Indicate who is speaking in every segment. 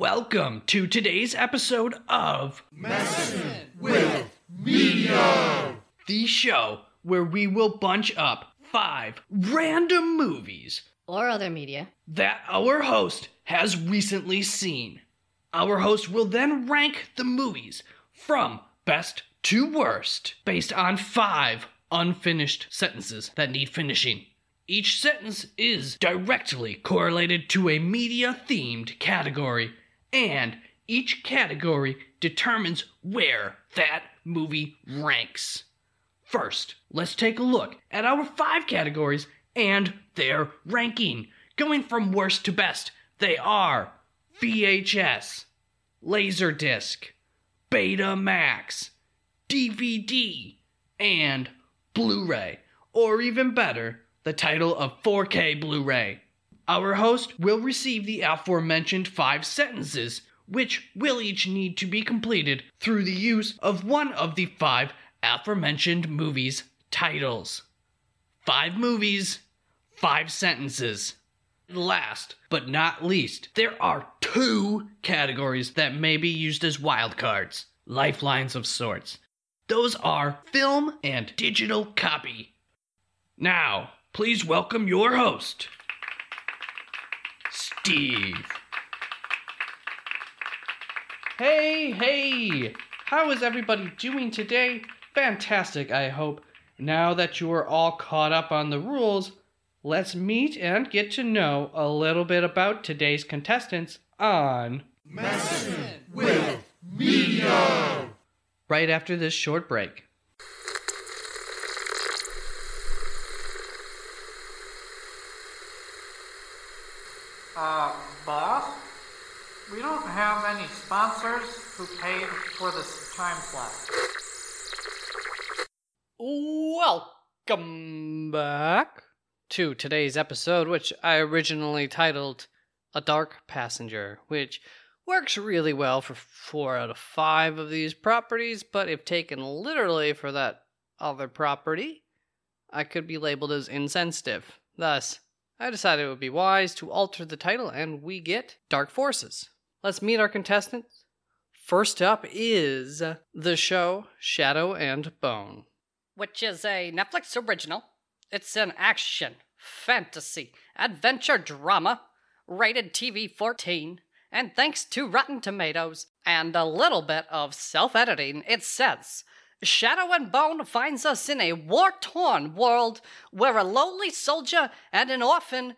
Speaker 1: Welcome to today's episode of
Speaker 2: Messing with Media.
Speaker 1: the show where we will bunch up five random movies
Speaker 3: or other media.
Speaker 1: that our host has recently seen. Our host will then rank the movies from best to worst based on five unfinished sentences that need finishing. Each sentence is directly correlated to a media themed category, and each category determines where that movie ranks. First, let's take a look at our five categories and their ranking. Going from worst to best, they are VHS, Laserdisc, Betamax, DVD, and Blu ray, or even better, the title of 4K Blu ray. Our host will receive the aforementioned five sentences, which will each need to be completed through the use of one of the five aforementioned movies' titles. Five movies, five sentences. Last but not least, there are two categories that may be used as wildcards, lifelines of sorts. Those are film and digital copy. Now, please welcome your host, Steve. Hey, hey! How is everybody doing today? Fantastic, I hope. Now that you are all caught up on the rules, let's meet and get to know a little bit about today's contestants on
Speaker 2: Messing with Media.
Speaker 1: right after this short break.
Speaker 4: Uh, boss? We don't have any sponsors who paid for this time slot.
Speaker 5: Welcome back to today's episode, which I originally titled A Dark Passenger, which works really well for four out of five of these properties, but if taken literally for that other property, I could be labeled as insensitive. Thus, I decided it would be wise to alter the title and we get Dark Forces. Let's meet our contestants. First up is the show Shadow and Bone which is a Netflix original. It's an action, fantasy, adventure drama, rated TV 14, and thanks to Rotten Tomatoes and a little bit of self editing, it says Shadow and Bone finds us in a war torn world where a lowly soldier and an orphan,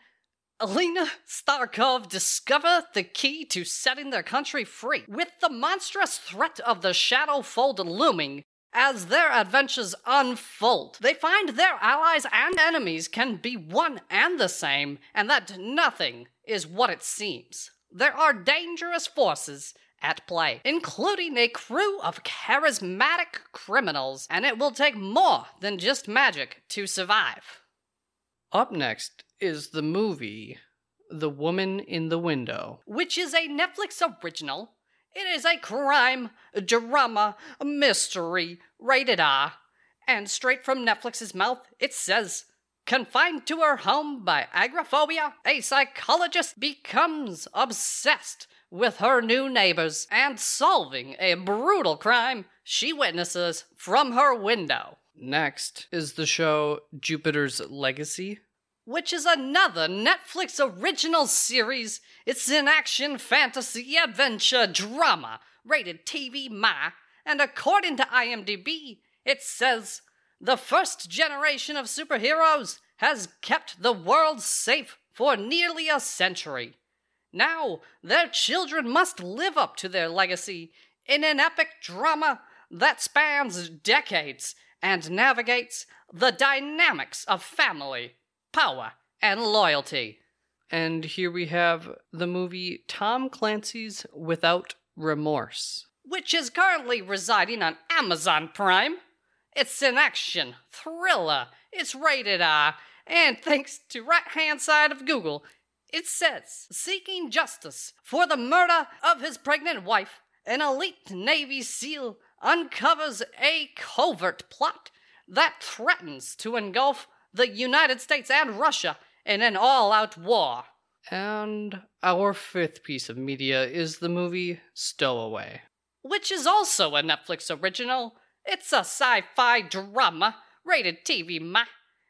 Speaker 5: Alina Starkov, discover the key to setting their country free. With the monstrous threat of the Shadow Fold looming, as their adventures unfold, they find their allies and enemies can be one and the same, and that nothing is what it seems. There are dangerous forces at play, including a crew of charismatic criminals, and it will take more than just magic to survive. Up next is the movie The Woman in the Window, which is a Netflix original it is a crime, drama, mystery, rated R. And straight from Netflix's mouth, it says Confined to her home by agoraphobia, a psychologist becomes obsessed with her new neighbors and solving a brutal crime she witnesses from her window. Next is the show Jupiter's Legacy, which is another Netflix original series. It's an action, fantasy, adventure, drama, rated TV Ma, and according to IMDb, it says the first generation of superheroes has kept the world safe for nearly a century. Now, their children must live up to their legacy in an epic drama that spans decades and navigates the dynamics of family, power, and loyalty. And here we have the movie Tom Clancy's Without Remorse, which is currently residing on Amazon Prime. It's an action thriller. It's rated R, and thanks to right hand side of Google, it says seeking justice for the murder of his pregnant wife, an elite Navy SEAL uncovers a covert plot that threatens to engulf the United States and Russia in an all out war. And our fifth piece of media is the movie Stowaway, which is also a Netflix original. It's a sci fi drama, rated TV, ma.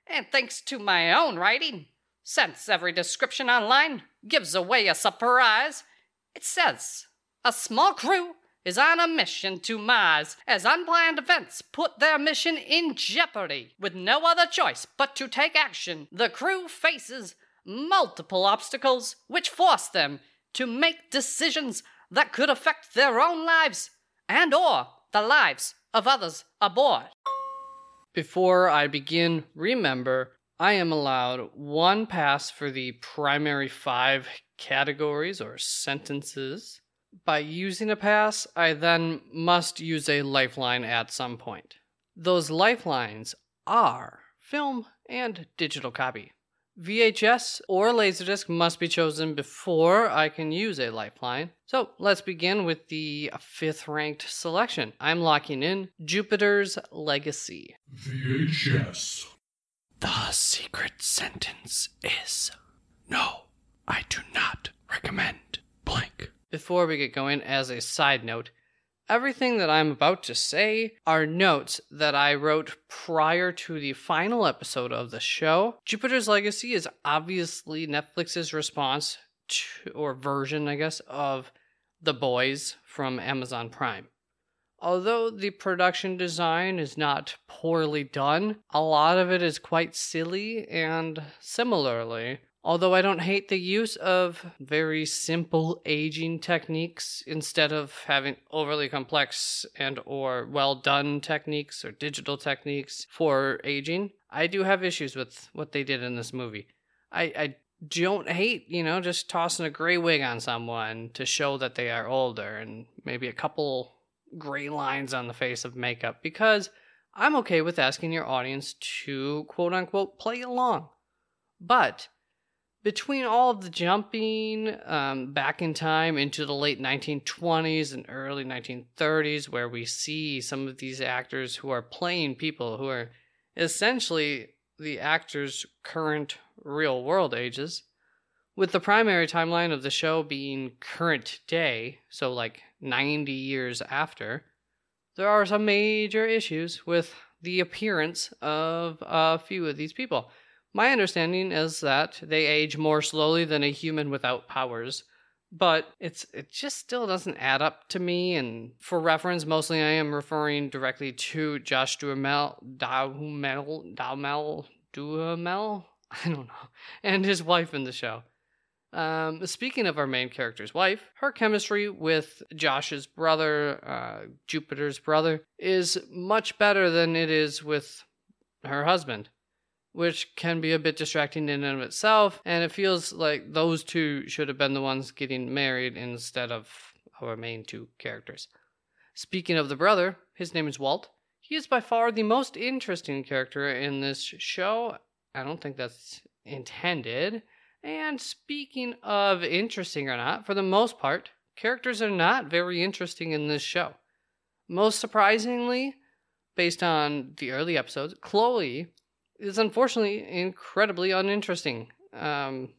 Speaker 5: And thanks to my own writing, since every description online gives away a surprise, it says a small crew is on a mission to Mars as unplanned events put their mission in jeopardy. With no other choice but to take action, the crew faces multiple obstacles which force them to make decisions that could affect their own lives and or the lives of others aboard. Before I begin, remember I am allowed one pass for the primary five categories or sentences. By using a pass, I then must use a lifeline at some point. Those lifelines are film and digital copy. VHS or Laserdisc must be chosen before I can use a lifeline. So let's begin with the fifth ranked selection. I'm locking in Jupiter's Legacy.
Speaker 2: VHS.
Speaker 1: Secret sentence is no, I do not recommend blank.
Speaker 5: Before we get going, as a side note, everything that I'm about to say are notes that I wrote prior to the final episode of the show. Jupiter's Legacy is obviously Netflix's response to, or version, I guess, of The Boys from Amazon Prime. Although the production design is not poorly done, a lot of it is quite silly, and similarly, although I don't hate the use of very simple aging techniques instead of having overly complex and or well done techniques or digital techniques for aging, I do have issues with what they did in this movie. I, I don't hate, you know, just tossing a gray wig on someone to show that they are older and maybe a couple gray lines on the face of makeup because I'm okay with asking your audience to quote unquote play along. But between all of the jumping um, back in time into the late 1920s and early 1930s, where we see some of these actors who are playing people who are essentially the actors' current real world ages, with the primary timeline of the show being current day, so like 90 years after, there are some major issues with the appearance of a few of these people. My understanding is that they age more slowly than a human without powers, but it's it just still doesn't add up to me. And for reference, mostly I am referring directly to Josh Duhamel, Duhamel, Duhamel, Duhamel, I don't know, and his wife in the show. Um, speaking of our main character's wife, her chemistry with Josh's brother, uh, Jupiter's brother, is much better than it is with her husband which can be a bit distracting in and of itself. And it feels like those two should have been the ones getting married instead of our main two characters. Speaking of the brother, his name is Walt. He is by far the most interesting character in this show. I don't think that's intended. And speaking of interesting or not, for the most part, characters are not very interesting in this show. Most surprisingly, based on the early episodes, Chloe is unfortunately incredibly uninteresting. Um,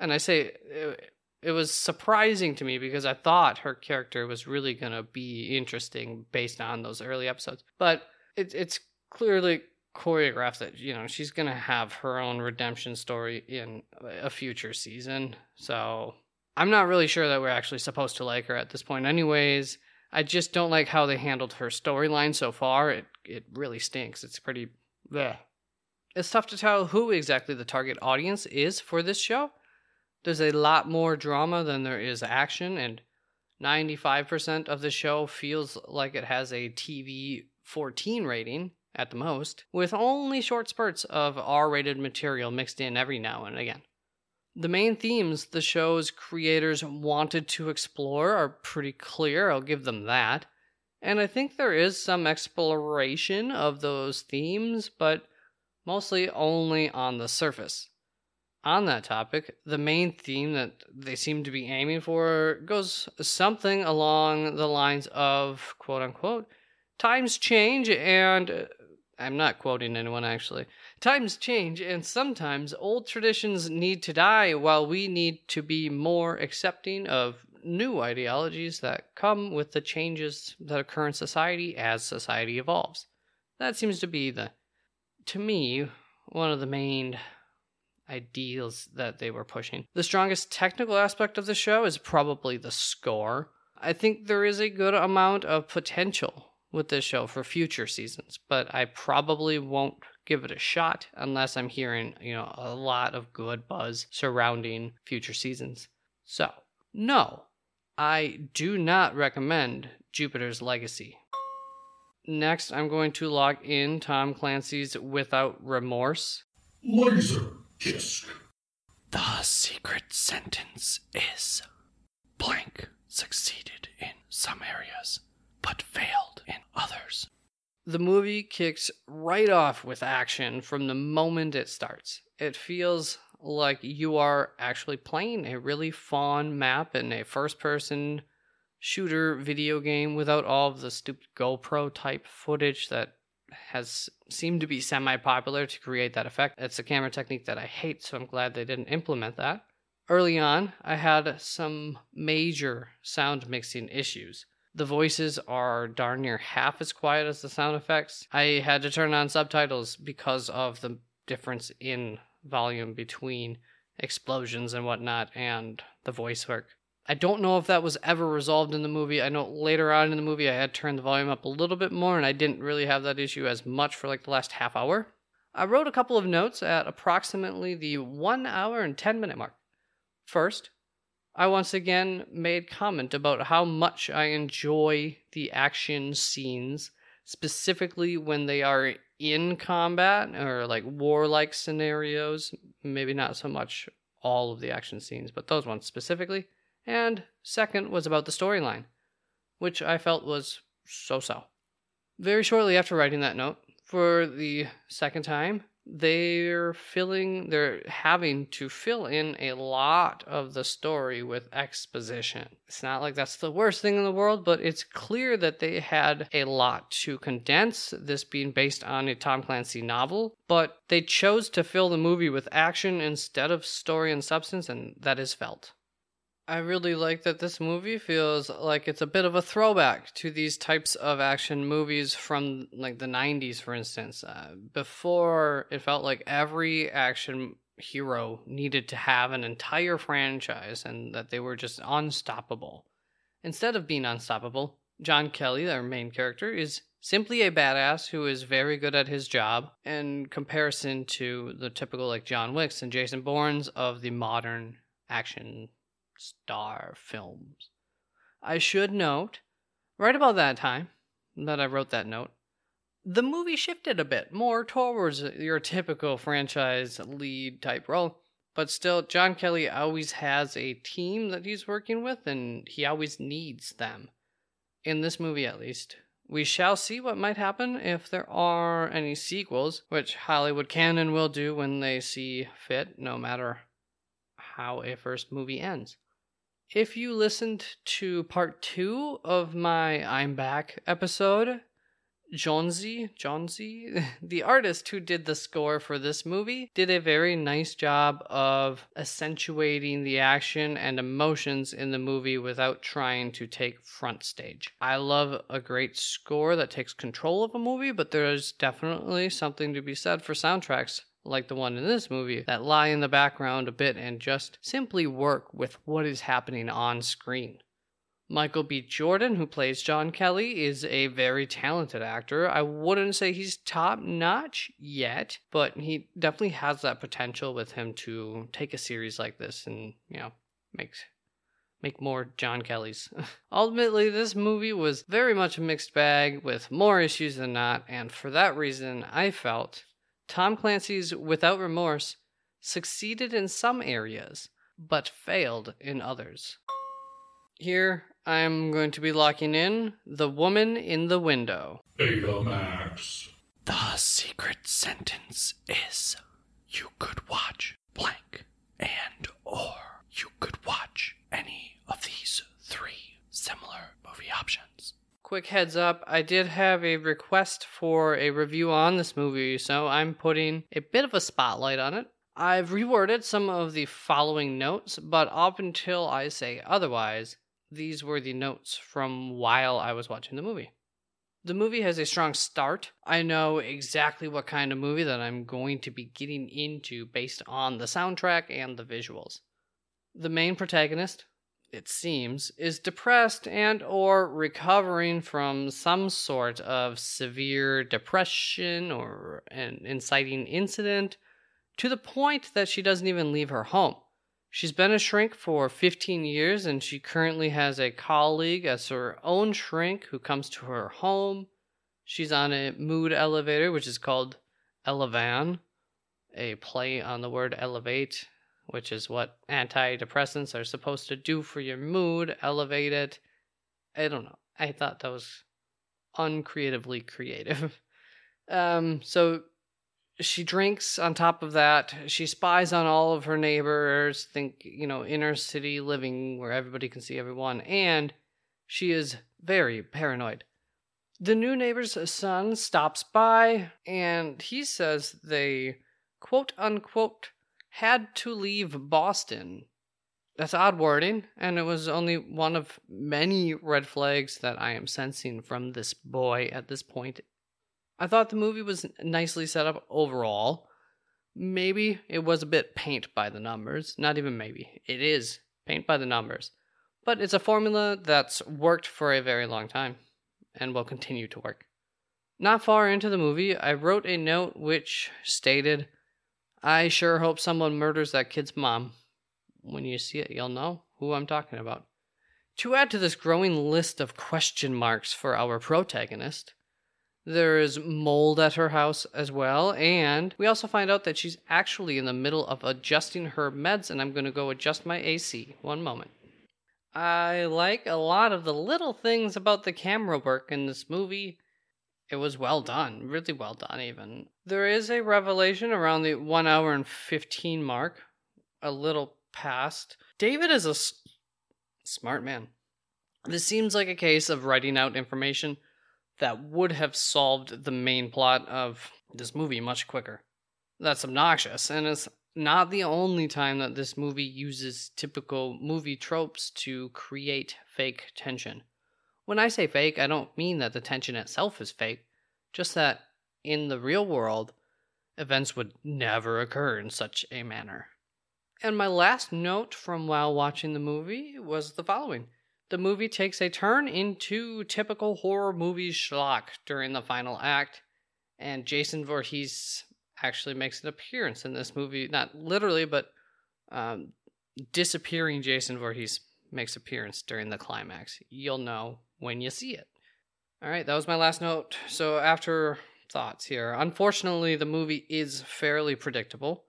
Speaker 5: and I say it, it, was surprising to me because I thought her character was really going to be interesting based on those early episodes. But it, it's clearly choreographed that, you know, she's to have her own redemption story in a future season. So I'm not really sure that we're actually supposed to like her at this point, anyways. I just don't like how they handled her storyline so far. It it really stinks. It's pretty. It's tough to tell who exactly the target audience is for this show. There's a lot more drama than there is action, and 95% of the show feels like it has a TV 14 rating at the most, with only short spurts of R rated material mixed in every now and again. The main themes the show's creators wanted to explore are pretty clear, I'll give them that. And I think there is some exploration of those themes, but mostly only on the surface. On that topic, the main theme that they seem to be aiming for goes something along the lines of quote unquote, times change and I'm not quoting anyone actually. Times change, and sometimes old traditions need to die while we need to be more accepting of new ideologies that come with the changes that occur in society as society evolves. That seems to be the, to me, one of the main ideals that they were pushing. The strongest technical aspect of the show is probably the score. I think there is a good amount of potential with this show for future seasons, but I probably won't give it a shot unless I'm hearing, you know, a lot of good buzz surrounding future seasons. So, no, I do not recommend Jupiter's Legacy. Next, I'm going to log in Tom Clancy's Without Remorse.
Speaker 2: Laser Disc.
Speaker 1: The secret sentence is blank succeeded in some areas, but failed in others.
Speaker 5: The movie kicks right off with action from the moment it starts. It feels like you are actually playing a really fun map in a first person shooter video game without all of the stupid GoPro type footage that has seemed to be semi popular to create that effect. It's a camera technique that I hate, so I'm glad they didn't implement that. Early on, I had some major sound mixing issues. The voices are darn near half as quiet as the sound effects. I had to turn on subtitles because of the difference in volume between explosions and whatnot and the voice work. I don't know if that was ever resolved in the movie. I know later on in the movie I had turned the volume up a little bit more and I didn't really have that issue as much for like the last half hour. I wrote a couple of notes at approximately the 1 hour and 10 minute mark. First, I once again made comment about how much I enjoy the action scenes, specifically when they are in combat or like warlike scenarios. Maybe not so much all of the action scenes, but those ones specifically. And second was about the storyline, which I felt was so so. Very shortly after writing that note, for the second time, they're filling they're having to fill in a lot of the story with exposition. It's not like that's the worst thing in the world, but it's clear that they had a lot to condense, this being based on a Tom Clancy novel, but they chose to fill the movie with action instead of story and substance and that is felt. I really like that this movie feels like it's a bit of a throwback to these types of action movies from like the 90s, for instance. Uh, before, it felt like every action hero needed to have an entire franchise and that they were just unstoppable. Instead of being unstoppable, John Kelly, our main character, is simply a badass who is very good at his job in comparison to the typical like John Wicks and Jason Bournes of the modern action star films. I should note, right about that time that I wrote that note, the movie shifted a bit more towards your typical franchise lead type role. But still, John Kelly always has a team that he's working with, and he always needs them. In this movie, at least. We shall see what might happen if there are any sequels, which Hollywood can and will do when they see fit, no matter how a first movie ends. If you listened to part two of my I'm Back episode, Jónsi, Jónsi, the artist who did the score for this movie, did a very nice job of accentuating the action and emotions in the movie without trying to take front stage. I love a great score that takes control of a movie, but there's definitely something to be said for soundtracks like the one in this movie, that lie in the background a bit and just simply work with what is happening on screen. Michael B. Jordan, who plays John Kelly, is a very talented actor. I wouldn't say he's top notch yet, but he definitely has that potential with him to take a series like this and, you know, make make more John Kellys. Ultimately, this movie was very much a mixed bag with more issues than not, and for that reason, I felt Tom Clancy's Without Remorse succeeded in some areas, but failed in others. Here, I'm going to be locking in The Woman in the Window.
Speaker 2: Betamax.
Speaker 1: The secret sentence is you could watch blank and or you could watch any of these three similar movie options.
Speaker 5: Quick heads up I did have a request for a review on this movie, so I'm putting a bit of a spotlight on it. I've reworded some of the following notes, but up until I say otherwise, these were the notes from while I was watching the movie. The movie has a strong start. I know exactly what kind of movie that I'm going to be getting into based on the soundtrack and the visuals. The main protagonist, it seems, is depressed and or recovering from some sort of severe depression or an inciting incident to the point that she doesn't even leave her home. She's been a shrink for 15 years and she currently has a colleague as her own shrink who comes to her home. She's on a mood elevator, which is called Elevan, a play on the word elevate, which is what antidepressants are supposed to do for your mood, elevate it. I don't know. I thought that was uncreatively creative. um, so she drinks on top of that. She spies on all of her neighbors, think, you know, inner city living where everybody can see everyone, and she is very paranoid. The new neighbor's son stops by and he says they, quote unquote, had to leave Boston. That's odd wording, and it was only one of many red flags that I am sensing from this boy at this point I thought the movie was nicely set up overall. Maybe it was a bit paint by the numbers. Not even maybe. It is paint by the numbers. But it's a formula that's worked for a very long time and will continue to work. Not far into the movie, I wrote a note which stated, I sure hope someone murders that kid's mom. When you see it, you'll know who I'm talking about. To add to this growing list of question marks for our protagonist, there is mold at her house as well. And we also find out that she's actually in the middle of adjusting her meds, and I'm going to go adjust my AC. One moment. I like a lot of the little things about the camera work in this movie. It was well done, really well done, even. There is a revelation around the 1 hour and 15 mark, a little past. David is a s- smart man. This seems like a case of writing out information that would have solved the main plot of this movie much quicker. That's obnoxious, and it's not the only time that this movie uses typical movie tropes to create fake tension. When I say fake, I don't mean that the tension itself is fake, just that in the real world, events would never occur in such a manner. And my last note from while watching the movie was the following the movie takes a turn into typical horror movie schlock during the final act, and Jason Voorhees actually makes an appearance in this movie. Not literally, but um, disappearing Jason Voorhees makes appearance during the climax. You'll know when you see it. All right, that was my last note. So after thoughts here, unfortunately, the movie is fairly predictable,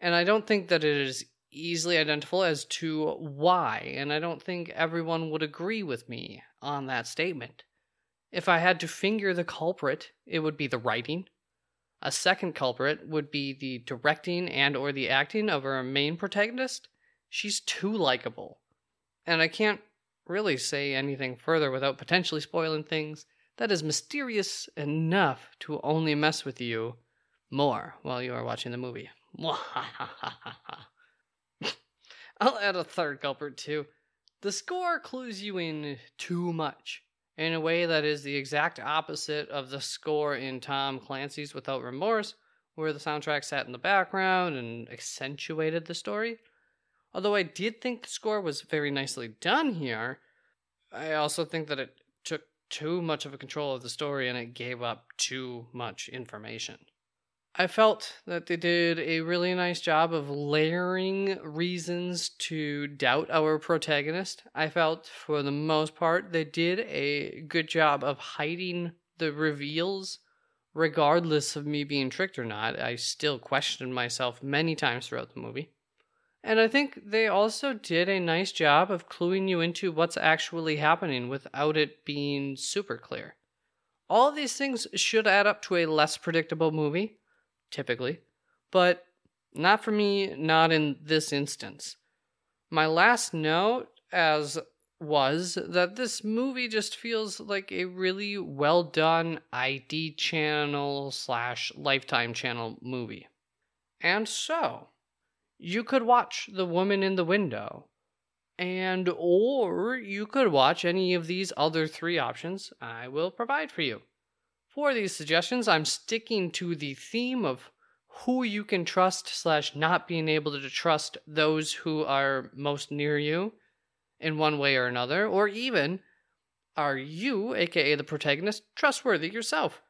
Speaker 5: and I don't think that it is easily identifiable as to why, and I don't think everyone would agree with me on that statement. If I had to finger the culprit, it would be the writing. A second culprit would be the directing and or the acting of our main protagonist. She's too likable. And I can't really say anything further without potentially spoiling things that is mysterious enough to only mess with you more while you are watching the movie. I'll add a third culprit too. The score clues you in too much, in a way that is the exact opposite of the score in Tom Clancy's Without Remorse, where the soundtrack sat in the background and accentuated the story. Although I did think the score was very nicely done here, I also think that it took too much of a control of the story and it gave up too much information. I felt that they did a really nice job of layering reasons to doubt our protagonist. I felt, for the most part, they did a good job of hiding the reveals. Regardless of me being tricked or not, I still questioned myself many times throughout the movie. And I think they also did a nice job of cluing you into what's actually happening without it being super clear. All these things should add up to a less predictable movie typically, but not for me, not in this instance. My last note, as was that this movie just feels like a really well done ID channel slash Lifetime channel movie. And so, you could watch The Woman in the Window, and or you could watch any of these other three options I will provide for you. For these suggestions, I'm sticking to the theme of who you can trust slash not being able to trust those who are most near you in one way or another, or even are you, aka the protagonist, trustworthy yourself?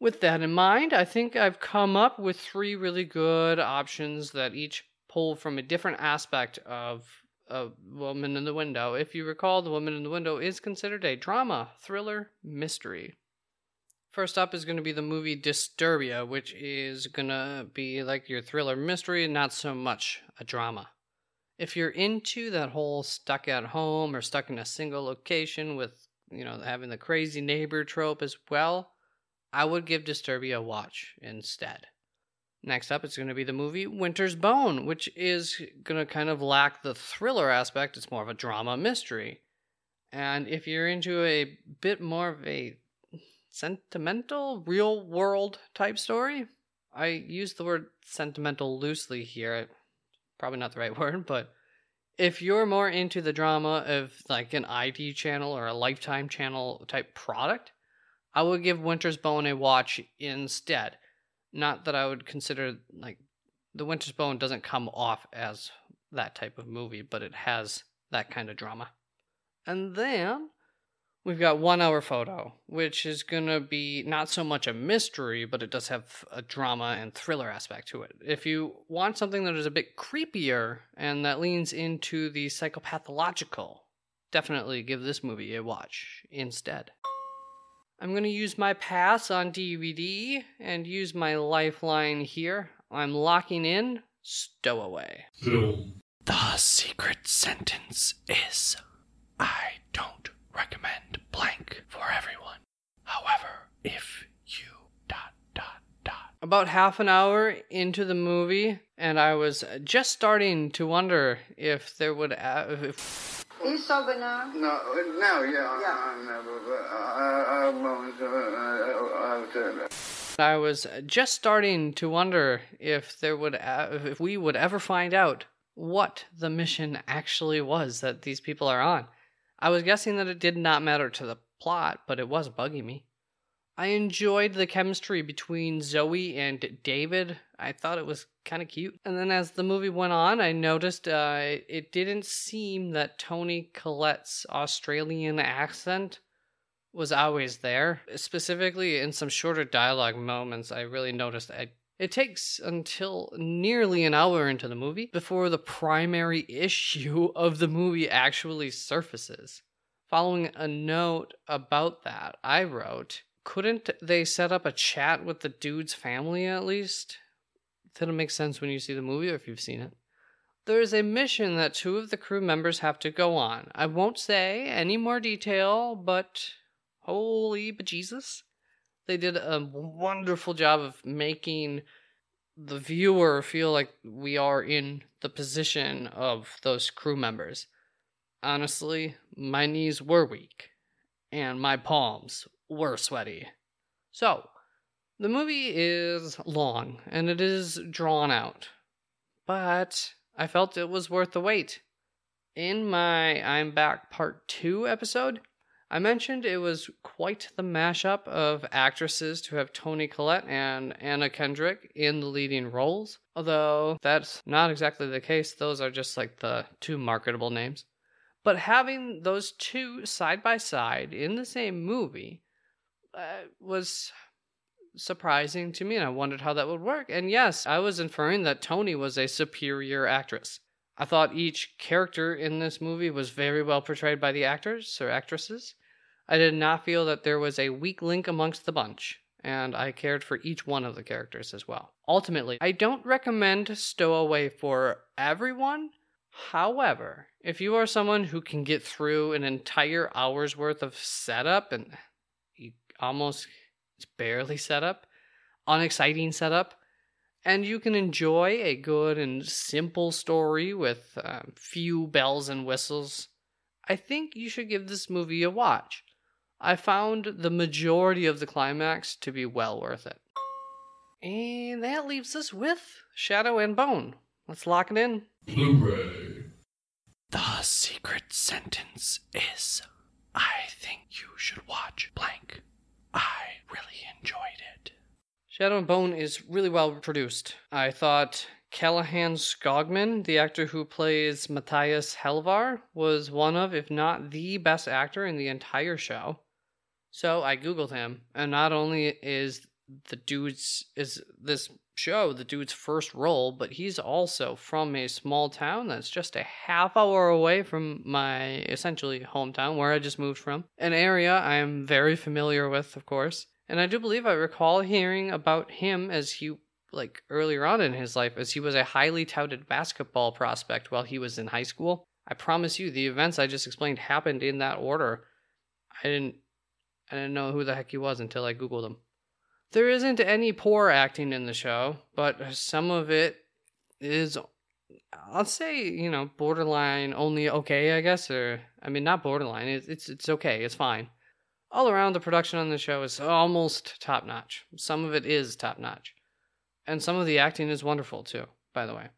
Speaker 5: With that in mind, I think I've come up with three really good options that each pull from a different aspect of a woman in the window. If you recall, the woman in the window is considered a drama, thriller, mystery. First up is going to be the movie Disturbia, which is going to be like your thriller mystery, not so much a drama. If you're into that whole stuck at home or stuck in a single location with, you know, having the crazy neighbor trope as well, I would give Disturbia a watch instead. Next up, it's going to be the movie Winter's Bone, which is going to kind of lack the thriller aspect. It's more of a drama mystery. And if you're into a bit more of a sentimental, real world type story. I use the word sentimental loosely here. Probably not the right word, but if you're more into the drama of like an ID channel or a Lifetime channel type product, I would give Winter's Bone a watch instead. Not that I would consider like the Winter's Bone doesn't come off as that type of movie, but it has that kind of drama. And then We've got one hour photo, which is going to be not so much a mystery, but it does have a drama and thriller aspect to it. If you want something that is a bit creepier and that leans into the psychopathological, definitely give this movie a watch instead. I'm going to use my pass on DVD and use my lifeline here. I'm locking in Stowaway.
Speaker 2: Film.
Speaker 1: The secret sentence is I don't recommend blank for everyone. However, if you dot dot dot.
Speaker 5: About half an hour into the movie, and I was just starting to wonder if there would. Uh, if,
Speaker 3: Are you sober now?
Speaker 6: No, no, yeah,
Speaker 3: Yeah.
Speaker 6: I
Speaker 5: was just starting to wonder if there would, uh, if we would ever find out what the mission actually was that these people are on. I was guessing that it did not matter to the plot, but it was bugging me. I enjoyed the chemistry between Zoe and David. I thought it was kind of cute. And then as the movie went on, I noticed uh, it didn't seem that Toni Collette's Australian accent was always there. Specifically, in some shorter dialogue moments, I really noticed I it takes until nearly an hour into the movie before the primary issue of the movie actually surfaces. Following a note about that, I wrote, couldn't they set up a chat with the dude's family at least? That'll make sense when you see the movie or if you've seen it. There is a mission that two of the crew members have to go on. I won't say any more detail, but holy bejesus they did a wonderful job of making the viewer feel like we are in the position of those crew members. Honestly, my knees were weak and my palms were sweaty. So, the movie is long and it is drawn out, but I felt it was worth the wait. In my I'm Back Part 2 episode, I mentioned it was quite the mashup of actresses to have Toni Collette and Anna Kendrick in the leading roles, although that's not exactly the case. Those are just like the two marketable names. But having those two side by side in the same movie uh, was surprising to me, and I wondered how that would work. And yes, I was inferring that Toni was a superior actress. I thought each character in this movie was very well portrayed by the actors or actresses. I did not feel that there was a weak link amongst the bunch, and I cared for each one of the characters as well. Ultimately, I don't recommend Stowaway for everyone. However, if you are someone who can get through an entire hour's worth of setup and you almost it's barely set up, unexciting setup, and you can enjoy a good and simple story with um, few bells and whistles, I think you should give this movie a watch. I found the majority of the climax to be well worth it. And that leaves us with Shadow and Bone. Let's lock it in.
Speaker 2: Blu-ray.
Speaker 1: The secret sentence is I think you should watch blank. I really enjoyed it.
Speaker 5: Shadow and Bone is really well produced. I thought Calahan Skogman, the actor who plays Matthias Helvar, was one of, if not the best actor in the entire show. So I googled him, and not only is the dude's is this show the dude's first role, but he's also from a small town that's just a half hour away from my essentially hometown where I just moved from. An area I am very familiar with, of course. And I do believe I recall hearing about him as he like earlier on in his life as he was a highly touted basketball prospect while he was in high school. I promise you the events I just explained happened in that order. I didn't I didn't know who the heck he was until I googled him. There isn't any poor acting in the show, but some of it is I'll say, you know, borderline only okay, I guess, or I mean not borderline, it's it's, it's okay, it's fine. All around the production on the show is almost top notch. Some of it is top notch. And some of the acting is wonderful too, by the way.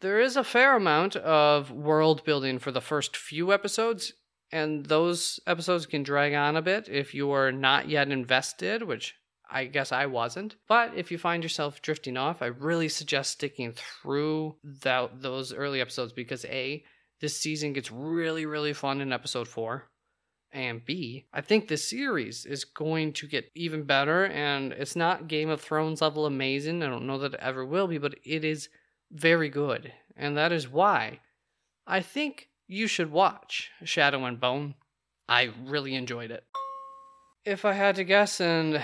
Speaker 5: There is a fair amount of world building for the first few episodes, and those episodes can drag on a bit if you are not yet invested, which I guess I wasn't. But if you find yourself drifting off, I really suggest sticking through that, those early episodes because A, this season gets really, really fun in episode four. And B, I think the series is going to get even better. And it's not Game of Thrones level amazing. I don't know that it ever will be, but it is very good. And that is why I think you should watch Shadow and Bone. I really enjoyed it. If I had to guess, and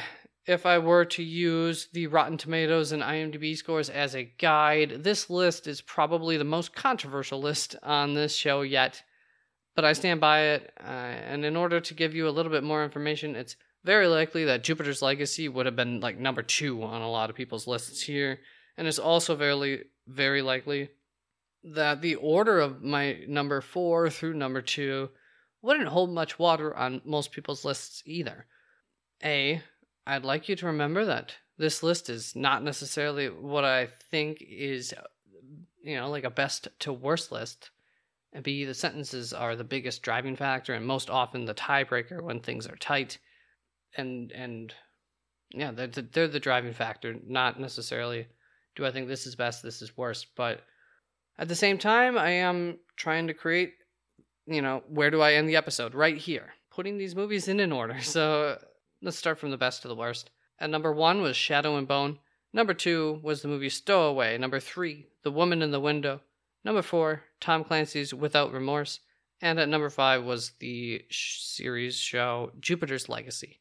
Speaker 5: if I were to use the Rotten Tomatoes and IMDb scores as a guide, this list is probably the most controversial list on this show yet. But I stand by it, uh, and in order to give you a little bit more information, it's very likely that Jupiter's Legacy would have been like number two on a lot of people's lists here, and it's also very, very likely that the order of my number four through number two wouldn't hold much water on most people's lists either. A, I'd like you to remember that this list is not necessarily what I think is, you know, like a best to worst list. And B, the sentences are the biggest driving factor and most often the tiebreaker when things are tight. And, and, yeah, they're, they're the driving factor, not necessarily do I think this is best, this is worst. But at the same time, I am trying to create, you know, where do I end the episode? Right here. Putting these movies in an order. So let's start from the best to the worst. At number one was Shadow and Bone. Number two was the movie Stowaway. Number three, The Woman in the Window. Number four, Tom Clancy's Without Remorse. And at number five was the sh- series show Jupiter's Legacy.